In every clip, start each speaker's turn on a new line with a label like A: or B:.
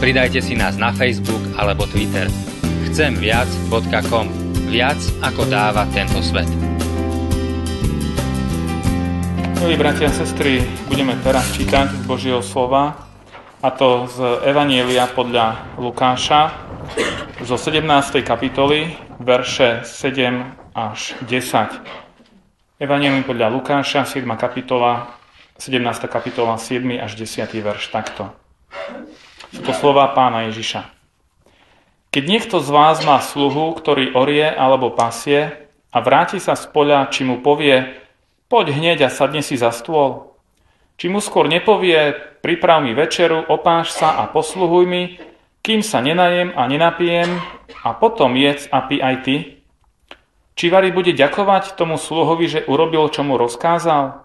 A: Pridajte si nás na Facebook alebo Twitter. Chcemviac.com Viac ako dáva tento svet.
B: Milí bratia a sestry, budeme teraz čítať z Božieho slova, a to z Evanielia podľa Lukáša, zo 17. kapitoly, verše 7 až 10. Evanielium podľa Lukáša, 7. kapitola, 17. kapitola, 7. až 10. verš takto. To slova pána Ježiša. Keď niekto z vás má sluhu, ktorý orie alebo pasie a vráti sa z poľa, či mu povie, Poď hneď a sadne si za stôl. Či mu skôr nepovie, priprav mi večeru, opáš sa a posluhuj mi, kým sa nenajem a nenapijem a potom jedz a pi aj ty? Či Vary bude ďakovať tomu sluhovi, že urobil, čo mu rozkázal?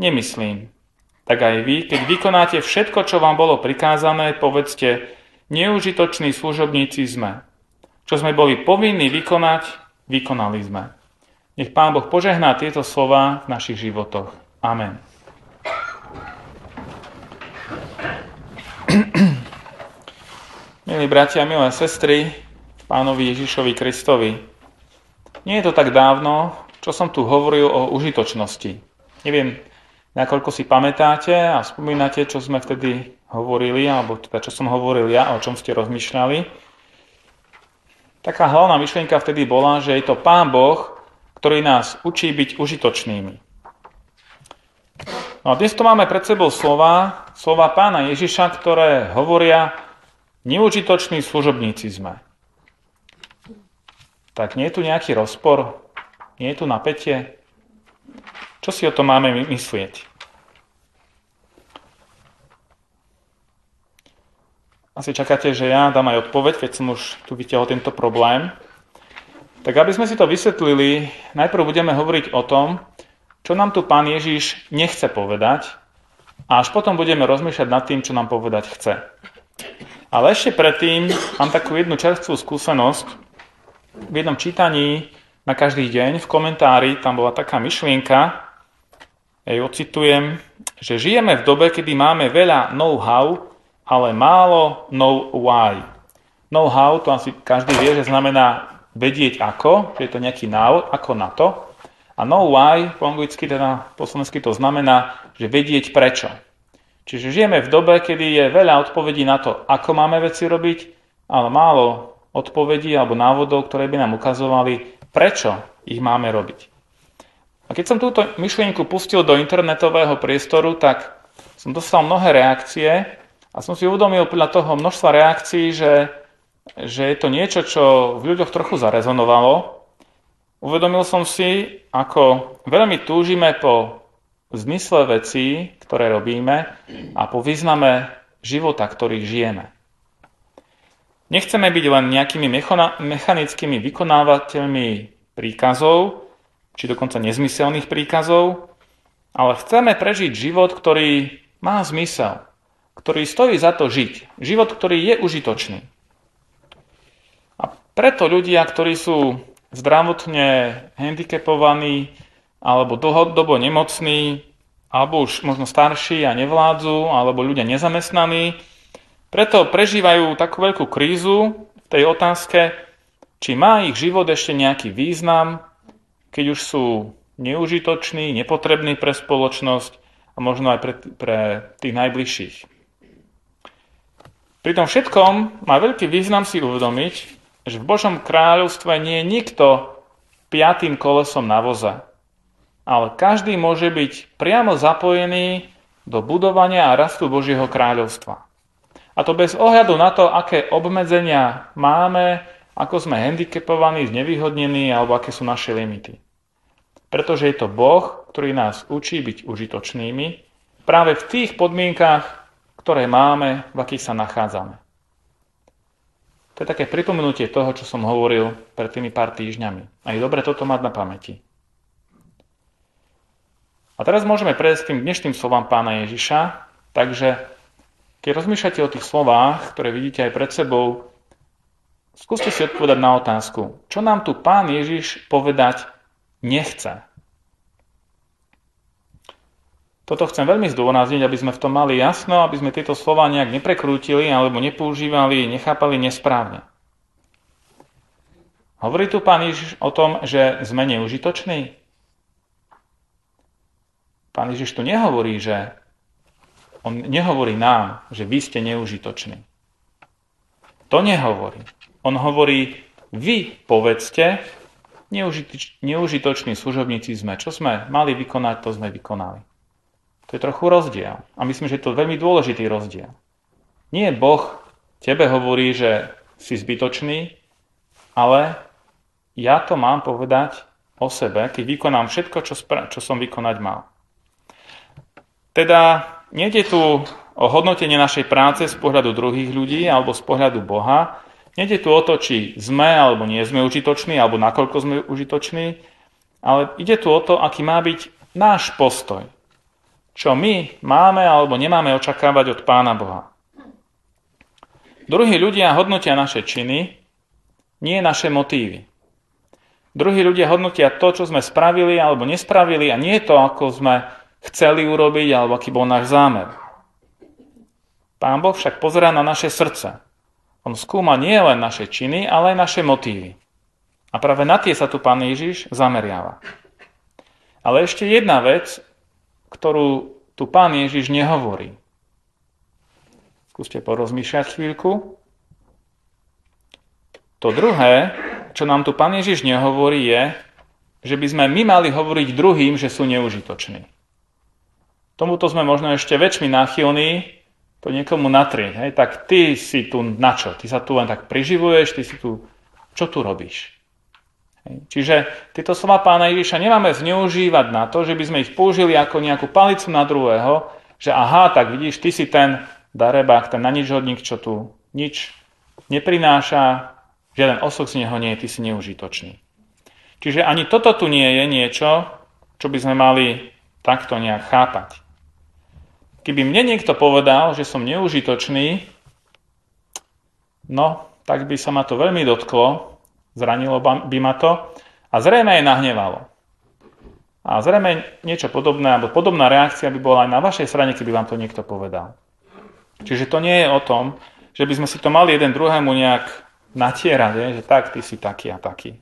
B: Nemyslím. Tak aj vy, keď vykonáte všetko, čo vám bolo prikázané, povedzte, neužitoční služobníci sme. Čo sme boli povinní vykonať, vykonali sme. Nech Pán Boh požehná tieto slova v našich životoch. Amen. Milí bratia milé sestry, pánovi Ježišovi Kristovi. Nie je to tak dávno, čo som tu hovoril o užitočnosti. Neviem, nakoľko si pamätáte a spomínate, čo sme vtedy hovorili, alebo teda čo som hovoril ja, o čom ste rozmýšľali. Taká hlavná myšlienka vtedy bola, že je to Pán Boh, ktorý nás učí byť užitočnými. No a dnes tu máme pred sebou slova, slova pána Ježiša, ktoré hovoria, neužitoční služobníci sme. Tak nie je tu nejaký rozpor, nie je tu napätie. Čo si o tom máme myslieť? Asi čakáte, že ja dám aj odpoveď, keď som už tu vytiahol tento problém. Tak aby sme si to vysvetlili, najprv budeme hovoriť o tom, čo nám tu pán Ježiš nechce povedať a až potom budeme rozmýšľať nad tým, čo nám povedať chce. Ale ešte predtým mám takú jednu čerstvú skúsenosť. V jednom čítaní na každý deň v komentári tam bola taká myšlienka, ja ju ocitujem, že žijeme v dobe, kedy máme veľa know-how, ale málo know-why. Know-how, to asi každý vie, že znamená vedieť ako, že je to nejaký návod, ako na to. A know why, po anglicky teda po slovensky to znamená, že vedieť prečo. Čiže žijeme v dobe, kedy je veľa odpovedí na to, ako máme veci robiť, ale málo odpovedí alebo návodov, ktoré by nám ukazovali, prečo ich máme robiť. A keď som túto myšlienku pustil do internetového priestoru, tak som dostal mnohé reakcie a som si uvedomil podľa toho množstva reakcií, že že je to niečo, čo v ľuďoch trochu zarezonovalo. Uvedomil som si, ako veľmi túžime po zmysle vecí, ktoré robíme a po význame života, ktorý žijeme. Nechceme byť len nejakými mechanickými vykonávateľmi príkazov, či dokonca nezmyselných príkazov, ale chceme prežiť život, ktorý má zmysel, ktorý stojí za to žiť. Život, ktorý je užitočný. Preto ľudia, ktorí sú zdravotne handicapovaní alebo dlhodobo nemocní, alebo už možno starší a nevládzu, alebo ľudia nezamestnaní, preto prežívajú takú veľkú krízu v tej otázke, či má ich život ešte nejaký význam, keď už sú neužitoční, nepotrební pre spoločnosť a možno aj pre, pre tých najbližších. Pri tom všetkom má veľký význam si uvedomiť, že v Božom kráľovstve nie je nikto piatým kolesom na voze. Ale každý môže byť priamo zapojený do budovania a rastu Božieho kráľovstva. A to bez ohľadu na to, aké obmedzenia máme, ako sme handicapovaní, znevýhodnení alebo aké sú naše limity. Pretože je to Boh, ktorý nás učí byť užitočnými práve v tých podmienkach, ktoré máme, v akých sa nachádzame. To je také pripomenutie toho, čo som hovoril pred tými pár týždňami. A je dobre toto mať na pamäti. A teraz môžeme prejsť tým dnešným slovám pána Ježiša. Takže keď rozmýšľate o tých slovách, ktoré vidíte aj pred sebou, skúste si odpovedať na otázku, čo nám tu pán Ježiš povedať nechce. Toto chcem veľmi zdôrazniť, aby sme v tom mali jasno, aby sme tieto slova nejak neprekrútili alebo nepoužívali, nechápali nesprávne. Hovorí tu pán Ježiš o tom, že sme neužitoční? Pán Ježiš tu nehovorí, že on nehovorí nám, že vy ste neužitoční. To nehovorí. On hovorí, vy povedzte, neužitoční služobníci sme. Čo sme mali vykonať, to sme vykonali. To je trochu rozdiel. A myslím, že je to veľmi dôležitý rozdiel. Nie Boh tebe hovorí, že si zbytočný, ale ja to mám povedať o sebe, keď vykonám všetko, čo, spra- čo som vykonať mal. Teda nejde tu o hodnotenie našej práce z pohľadu druhých ľudí alebo z pohľadu Boha. Nejde tu o to, či sme alebo nie sme užitoční, alebo nakoľko sme užitoční, ale ide tu o to, aký má byť náš postoj čo my máme alebo nemáme očakávať od Pána Boha. Druhí ľudia hodnotia naše činy, nie naše motívy. Druhí ľudia hodnotia to, čo sme spravili alebo nespravili a nie to, ako sme chceli urobiť alebo aký bol náš zámer. Pán Boh však pozerá na naše srdce. On skúma nie len naše činy, ale aj naše motívy. A práve na tie sa tu pán Ježiš zameriava. Ale ešte jedna vec, ktorú tu pán Ježiš nehovorí. Skúste porozmýšľať chvíľku. To druhé, čo nám tu pán Ježiš nehovorí, je, že by sme my mali hovoriť druhým, že sú neužitoční. Tomuto sme možno ešte väčšmi náchylní to niekomu natrieť. Hej? Tak ty si tu na čo? Ty sa tu len tak priživuješ, ty si tu... Čo tu robíš? Čiže tieto slova pána Ježiša nemáme zneužívať na to, že by sme ich použili ako nejakú palicu na druhého, že aha, tak vidíš, ty si ten darebák, ten na nič hodník, čo tu nič neprináša, žiaden osok z neho nie je, ty si neužitočný. Čiže ani toto tu nie je niečo, čo by sme mali takto nejak chápať. Keby mne niekto povedal, že som neužitočný, no, tak by sa ma to veľmi dotklo, zranilo by ma to a zrejme aj nahnevalo. A zrejme niečo podobné, alebo podobná reakcia by bola aj na vašej strane, keby vám to niekto povedal. Čiže to nie je o tom, že by sme si to mali jeden druhému nejak natierať, že tak, ty si taký a taký.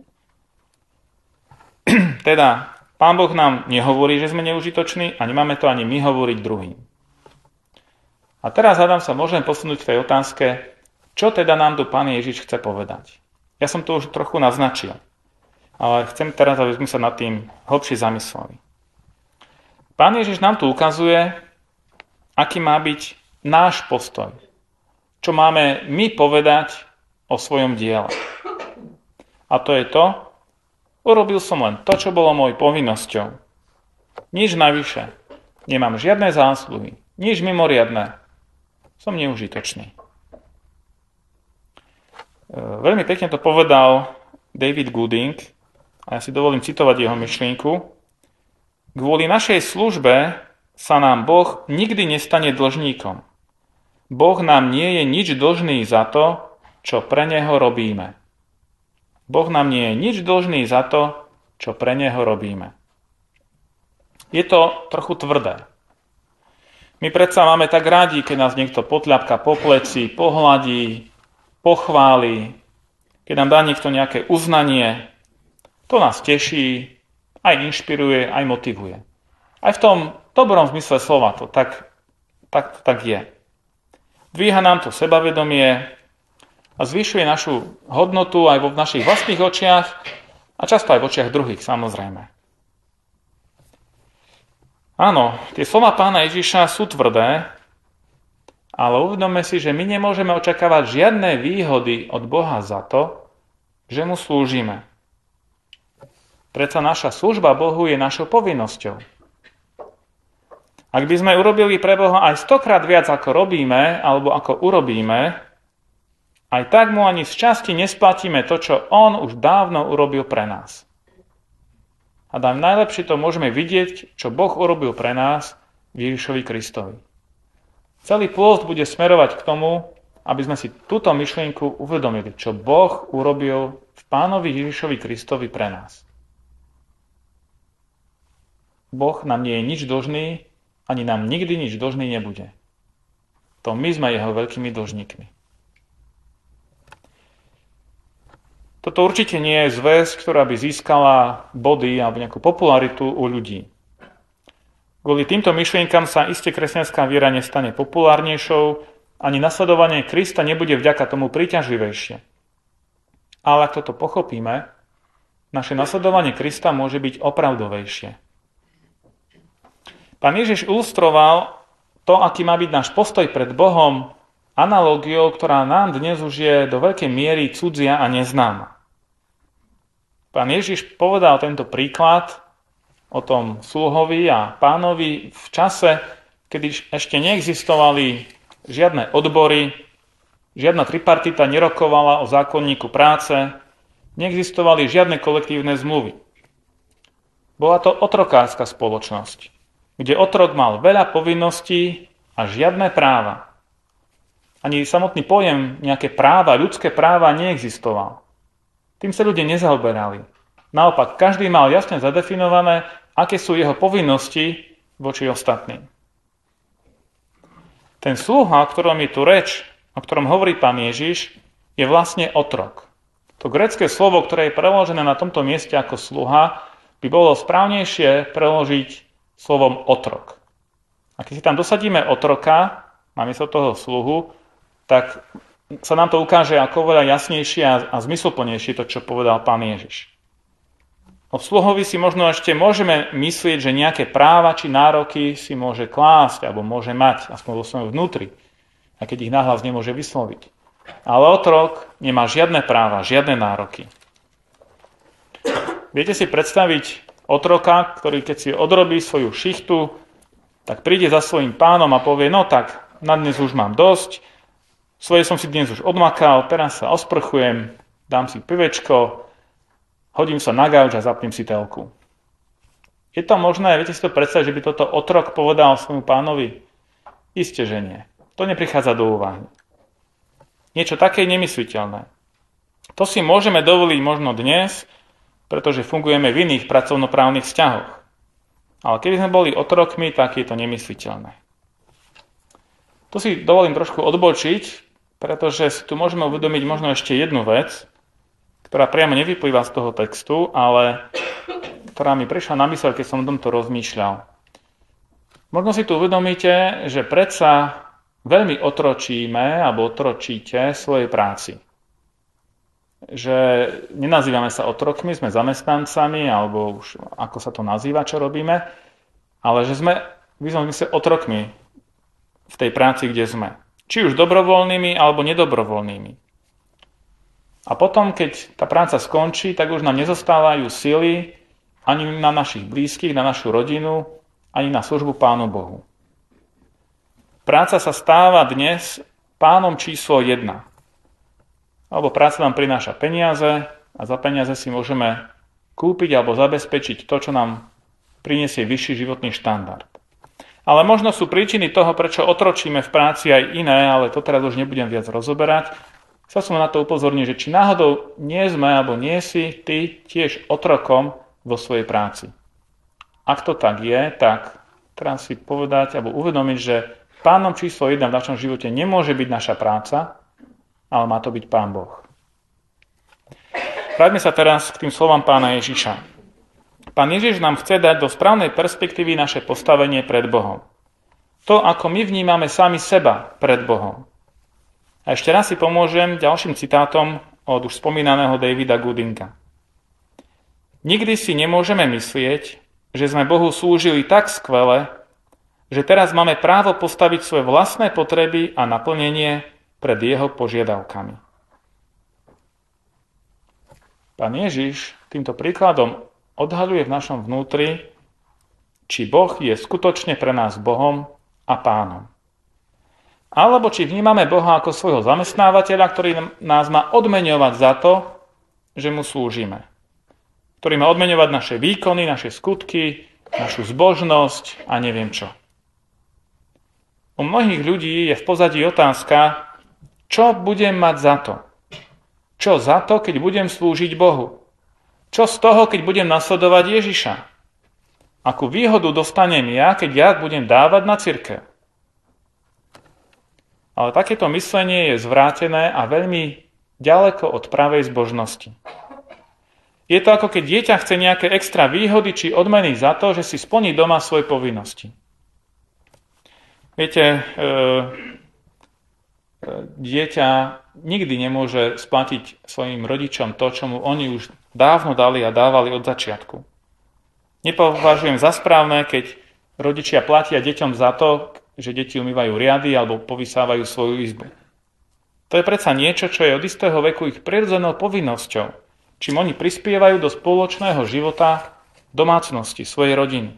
B: teda, Pán Boh nám nehovorí, že sme neužitoční a nemáme to ani my hovoriť druhým. A teraz, hádam sa, môžem posunúť v tej otázke, čo teda nám tu Pán Ježiš chce povedať. Ja som to už trochu naznačil, ale chcem teraz, aby sme sa nad tým hlbšie zamysleli. Pán Ježiš nám tu ukazuje, aký má byť náš postoj. Čo máme my povedať o svojom diele. A to je to, urobil som len to, čo bolo môj povinnosťou. Nič navyše. Nemám žiadne zásluhy. Nič mimoriadné. Som neužitočný. E, veľmi pekne to povedal David Gooding, a ja si dovolím citovať jeho myšlienku. Kvôli našej službe sa nám Boh nikdy nestane dlžníkom. Boh nám nie je nič dlžný za to, čo pre Neho robíme. Boh nám nie je nič dlžný za to, čo pre Neho robíme. Je to trochu tvrdé. My predsa máme tak rádi, keď nás niekto potľapka po pleci, pohľadí, pochváli, keď nám dá niekto nejaké uznanie, to nás teší, aj inšpiruje, aj motivuje. Aj v tom dobrom zmysle slova to tak, tak, tak je. Dvíha nám to sebavedomie a zvyšuje našu hodnotu aj vo našich vlastných očiach a často aj v očiach druhých, samozrejme. Áno, tie slova pána Ježiša sú tvrdé, ale uvedome si, že my nemôžeme očakávať žiadne výhody od Boha za to, že mu slúžime. Preto naša služba Bohu je našou povinnosťou. Ak by sme urobili pre Boha aj stokrát viac, ako robíme, alebo ako urobíme, aj tak mu ani z časti nesplatíme to, čo on už dávno urobil pre nás. A nám najlepšie to môžeme vidieť, čo Boh urobil pre nás v Ježišovi Kristovi. Celý pôst bude smerovať k tomu, aby sme si túto myšlienku uvedomili, čo Boh urobil v pánovi Ježišovi Kristovi pre nás. Boh nám nie je nič dlžný, ani nám nikdy nič dlžný nebude. To my sme jeho veľkými dlžníkmi. Toto určite nie je zväz, ktorá by získala body alebo nejakú popularitu u ľudí. Kvôli týmto myšlienkam sa iste kresťanská viera nestane populárnejšou, ani nasledovanie Krista nebude vďaka tomu príťažlivejšie. Ale ak toto pochopíme, naše nasledovanie Krista môže byť opravdovejšie. Pán Ježiš ilustroval to, aký má byť náš postoj pred Bohom, analogiou, ktorá nám dnes už je do veľkej miery cudzia a neznáma. Pán Ježiš povedal tento príklad o tom sluhovi a pánovi v čase, kedy ešte neexistovali žiadne odbory, žiadna tripartita nerokovala o zákonníku práce, neexistovali žiadne kolektívne zmluvy. Bola to otrokárska spoločnosť, kde otrok mal veľa povinností a žiadne práva. Ani samotný pojem nejaké práva, ľudské práva neexistoval. Tým sa ľudia nezaoberali. Naopak, každý mal jasne zadefinované, aké sú jeho povinnosti voči ostatným. Ten sluha, o ktorom je tu reč, o ktorom hovorí pán Ježiš, je vlastne otrok. To grecké slovo, ktoré je preložené na tomto mieste ako sluha, by bolo správnejšie preložiť slovom otrok. A keď si tam dosadíme otroka, namiesto toho sluhu, tak sa nám to ukáže ako oveľa jasnejšie a, a zmysluplnejšie to, čo povedal pán Ježiš. O sluhovi si možno ešte môžeme myslieť, že nejaké práva či nároky si môže klásť alebo môže mať, aspoň vo svojom vnútri, a keď ich nahlas nemôže vysloviť. Ale otrok nemá žiadne práva, žiadne nároky. Viete si predstaviť otroka, ktorý keď si odrobí svoju šichtu, tak príde za svojim pánom a povie, no tak, na dnes už mám dosť, svoje som si dnes už odmakal, teraz sa osprchujem, dám si pivečko, hodím sa na gauč a zapnem si telku. Je to možné, viete si to predstaviť, že by toto otrok povedal svojmu pánovi? Isté, že nie. To neprichádza do úvahy. Niečo také je nemysliteľné. To si môžeme dovoliť možno dnes, pretože fungujeme v iných pracovnoprávnych vzťahoch. Ale keby sme boli otrokmi, tak je to nemysliteľné. To si dovolím trošku odbočiť, pretože si tu môžeme uvedomiť možno ešte jednu vec, ktorá priamo nevyplýva z toho textu, ale ktorá mi prišla na mysel, keď som o tomto rozmýšľal. Možno si tu uvedomíte, že predsa veľmi otročíme alebo otročíte svojej práci. Že nenazývame sa otrokmi, sme zamestnancami, alebo už ako sa to nazýva, čo robíme, ale že sme v sme otrokmi v tej práci, kde sme. Či už dobrovoľnými alebo nedobrovoľnými. A potom, keď tá práca skončí, tak už nám nezostávajú sily ani na našich blízkych, na našu rodinu, ani na službu Pánu Bohu. Práca sa stáva dnes pánom číslo 1. Alebo práca nám prináša peniaze a za peniaze si môžeme kúpiť alebo zabezpečiť to, čo nám prinesie vyšší životný štandard. Ale možno sú príčiny toho, prečo otročíme v práci aj iné, ale to teraz už nebudem viac rozoberať. Chcel som na to upozorniť, že či náhodou nie sme alebo nie si ty tiež otrokom vo svojej práci. Ak to tak je, tak treba si povedať alebo uvedomiť, že pánom číslo 1 v našom živote nemôže byť naša práca, ale má to byť Pán Boh. Vráťme sa teraz k tým slovám pána Ježiša. Pán Ježiš nám chce dať do správnej perspektívy naše postavenie pred Bohom. To, ako my vnímame sami seba pred Bohom. A ešte raz si pomôžem ďalším citátom od už spomínaného Davida Goodinga. Nikdy si nemôžeme myslieť, že sme Bohu slúžili tak skvele, že teraz máme právo postaviť svoje vlastné potreby a naplnenie pred jeho požiadavkami. Pán Ježiš týmto príkladom odhaľuje v našom vnútri, či Boh je skutočne pre nás Bohom a Pánom. alebo či vnímame Boha ako svojho zamestnávateľa, ktorý nás má odmeňovať za to, že mu slúžime. Ktorý má odmeňovať naše výkony, naše skutky, našu zbožnosť a neviem čo. U mnohých ľudí je v pozadí otázka, čo budem mať za to? Čo za to, keď budem slúžiť Bohu? Čo z toho, keď budem nasledovať Ježiša? Akú výhodu dostanem ja, keď ja budem dávať na cirkev? Ale takéto myslenie je zvrátené a veľmi ďaleko od pravej zbožnosti. Je to ako keď dieťa chce nejaké extra výhody či odmeny za to, že si splní doma svoje povinnosti. Viete, e, e, dieťa nikdy nemôže splatiť svojim rodičom to, čo mu oni už dávno dali a dávali od začiatku. Nepovažujem za správne, keď rodičia platia deťom za to, že deti umývajú riady alebo povysávajú svoju izbu. To je predsa niečo, čo je od istého veku ich prirodzenou povinnosťou, čím oni prispievajú do spoločného života domácnosti, svojej rodiny.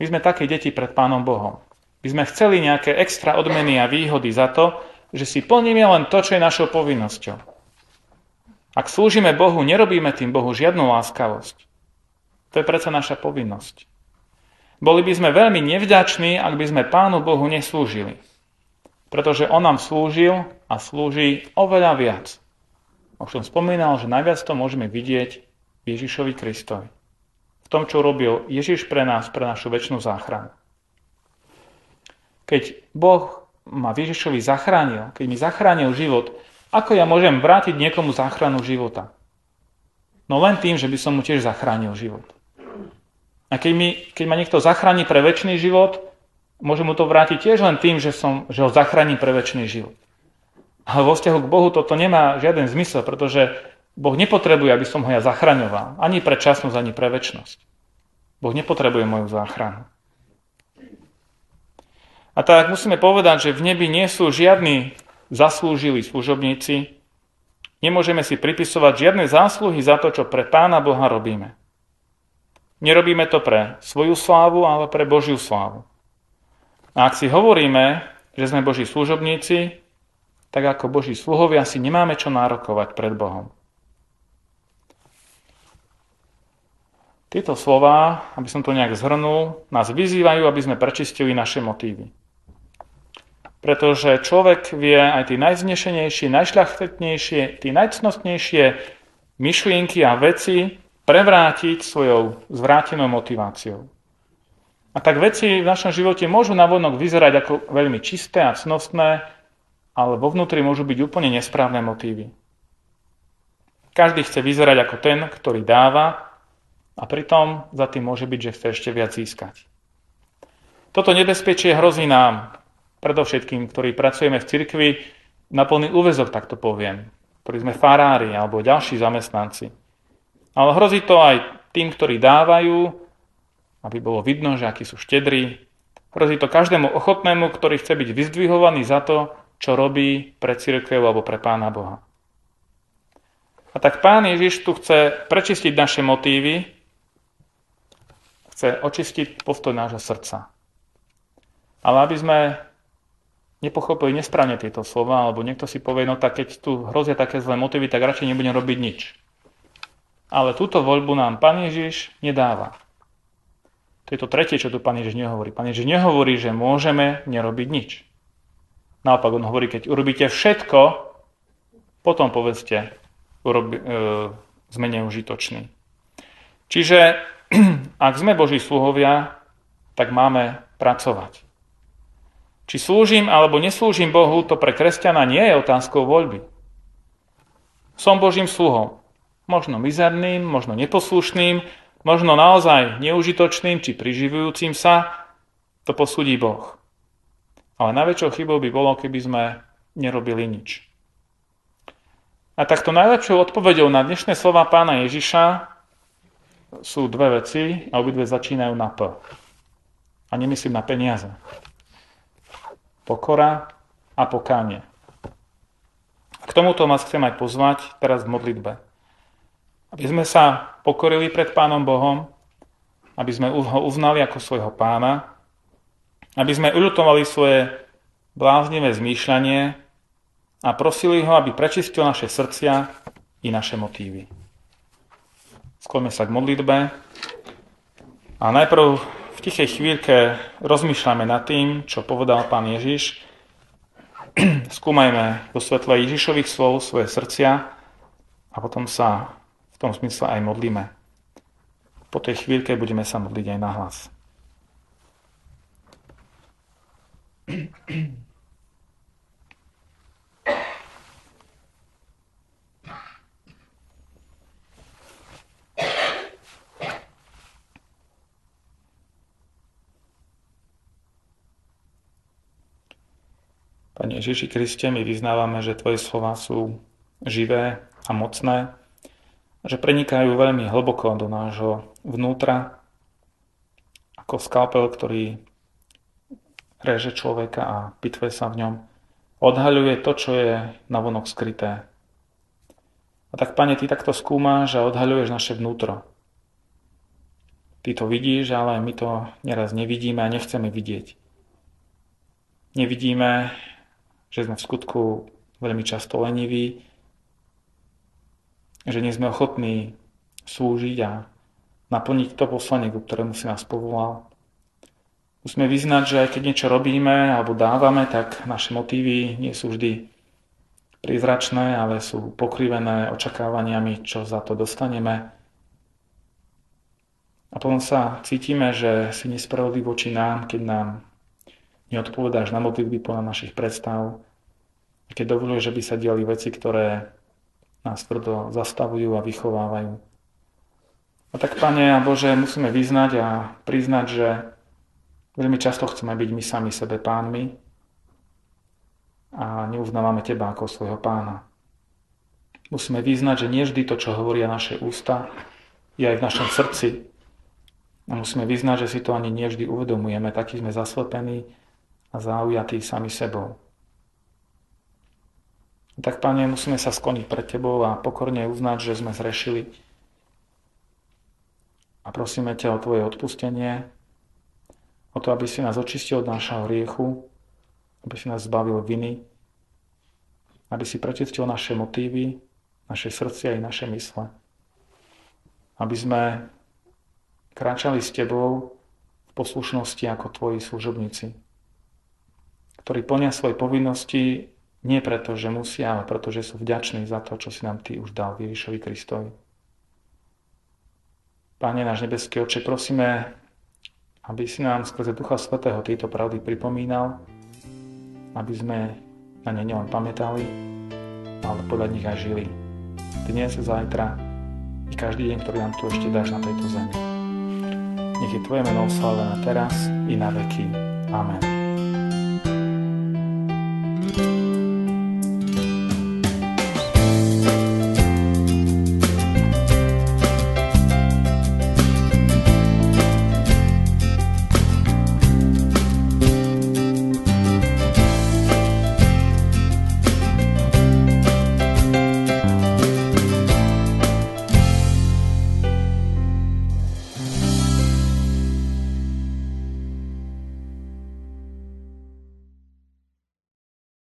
B: My sme také deti pred Pánom Bohom. My sme chceli nejaké extra odmeny a výhody za to, že si plníme len to, čo je našou povinnosťou. Ak slúžime Bohu, nerobíme tým Bohu žiadnu láskavosť. To je predsa naša povinnosť. Boli by sme veľmi nevďační, ak by sme Pánu Bohu neslúžili. Pretože On nám slúžil a slúži oveľa viac. Už som spomínal, že najviac to môžeme vidieť v Ježišovi Kristovi. V tom, čo robil Ježiš pre nás, pre našu väčšinu záchranu. Keď Boh ma Ježišovi zachránil, keď mi zachránil život, ako ja môžem vrátiť niekomu záchranu života? No len tým, že by som mu tiež zachránil život. A keď, mi, keď ma niekto zachráni pre väčší život, môžem mu to vrátiť tiež len tým, že, som, že ho zachránim pre väčší život. Ale vo vzťahu k Bohu toto nemá žiaden zmysel, pretože Boh nepotrebuje, aby som ho ja zachraňoval. Ani pre časnosť, ani pre väčnosť. Boh nepotrebuje moju záchranu. A tak musíme povedať, že v nebi nie sú žiadni zaslúžili služobníci. Nemôžeme si pripisovať žiadne zásluhy za to, čo pre Pána Boha robíme. Nerobíme to pre svoju slávu, ale pre Božiu slávu. A ak si hovoríme, že sme Boží služobníci, tak ako Boží sluhovia si nemáme čo nárokovať pred Bohom. Tieto slova, aby som to nejak zhrnul, nás vyzývajú, aby sme prečistili naše motívy. Pretože človek vie aj tie najznešenejšie, najšľachetnejšie, tie najcnostnejšie myšlienky a veci prevrátiť svojou zvrátenou motiváciou. A tak veci v našom živote môžu navonok vyzerať ako veľmi čisté a cnostné, ale vo vnútri môžu byť úplne nesprávne motívy. Každý chce vyzerať ako ten, ktorý dáva a pritom za tým môže byť, že chce ešte viac získať. Toto nebezpečie hrozí nám, predovšetkým, ktorí pracujeme v cirkvi, na plný úvezok, tak to poviem, ktorí sme farári alebo ďalší zamestnanci. Ale hrozí to aj tým, ktorí dávajú, aby bolo vidno, že akí sú štedrí. Hrozí to každému ochotnému, ktorý chce byť vyzdvihovaný za to, čo robí pre církev alebo pre Pána Boha. A tak Pán Ježiš tu chce prečistiť naše motívy, chce očistiť postoj nášho srdca. Ale aby sme nepochopili nesprávne tieto slova, alebo niekto si povie, no tak keď tu hrozia také zlé motívy, tak radšej nebudem robiť nič. Ale túto voľbu nám Pán Ježiš nedáva. To je to tretie, čo tu Pán Ježiš nehovorí. Pán Ježiš nehovorí, že môžeme nerobiť nič. Naopak on hovorí, keď urobíte všetko, potom povedzte, urobi, e, sme neužitoční. Čiže ak sme Boží sluhovia, tak máme pracovať. Či slúžim alebo neslúžim Bohu, to pre kresťana nie je otázkou voľby. Som Božím sluhom. Možno mizerným, možno neposlušným, možno naozaj neužitočným či priživujúcim sa, to posúdi Boh. Ale najväčšou chybou by bolo, keby sme nerobili nič. A takto najlepšou odpovedou na dnešné slova pána Ježiša sú dve veci a obidve začínajú na P. A nemyslím na peniaze. Pokora a pokánie. K tomuto vás chcem aj pozvať teraz v modlitbe. Aby sme sa pokorili pred Pánom Bohom, aby sme ho uznali ako svojho pána Aby sme uľutovali svoje bláznivé zmýšľanie a prosili ho, aby prečistil naše srdcia i naše motívy. Skloňme sa k modlitbe a najprv tichej chvíľke rozmýšľame nad tým, čo povedal pán Ježiš. Skúmajme vo svetle Ježišových slov svoje srdcia a potom sa v tom smysle aj modlíme. Po tej chvíľke budeme sa modliť aj na hlas. Pane Ježiši Kriste, my vyznávame, že Tvoje slova sú živé a mocné, že prenikajú veľmi hlboko do nášho vnútra, ako skalpel, ktorý reže človeka a pitve sa v ňom, odhaľuje to, čo je navonok skryté. A tak, Pane, Ty takto skúmaš a odhaľuješ naše vnútro. Ty to vidíš, ale my to neraz nevidíme a nechceme vidieť. Nevidíme že sme v skutku veľmi často leniví, že nie sme ochotní slúžiť a naplniť to poslanie, ku ktorému si nás povolal. Musíme vyznať, že aj keď niečo robíme alebo dávame, tak naše motívy nie sú vždy prízračné, ale sú pokrivené očakávaniami, čo za to dostaneme. A potom sa cítime, že si nespravodlivý voči nám, keď nám neodpovedáš na modlitby podľa našich predstav, keď dovoluješ, že by sa diali veci, ktoré nás tvrdo zastavujú a vychovávajú. A tak, Pane a Bože, musíme vyznať a priznať, že veľmi často chceme byť my sami sebe pánmi a neuznávame Teba ako svojho pána. Musíme vyznať, že nie vždy to, čo hovoria naše ústa, je aj v našom srdci. A musíme vyznať, že si to ani nevždy uvedomujeme, takí sme zaslepení a zaujatí sami sebou. Tak, Pane, musíme sa skloniť pred Tebou a pokorne uznať, že sme zrešili. A prosíme ťa o Tvoje odpustenie, o to, aby si nás očistil od nášho hriechu, aby si nás zbavil viny, aby si prečistil naše motívy, naše srdcia i naše mysle. Aby sme kráčali s Tebou v poslušnosti ako Tvoji služobníci, ktorí plnia svoje povinnosti nie preto, že musia, ale preto, že sú vďační za to, čo si nám Ty už dal Ježišovi Kristovi. Pane náš nebeský oče, prosíme, aby si nám skrze Ducha Svetého tieto pravdy pripomínal, aby sme na ne nielen pamätali, ale podľa nich aj žili. Dnes, zajtra i každý deň, ktorý nám tu ešte dáš na tejto zemi. Nech je Tvoje meno oslavené teraz i na veky. Amen.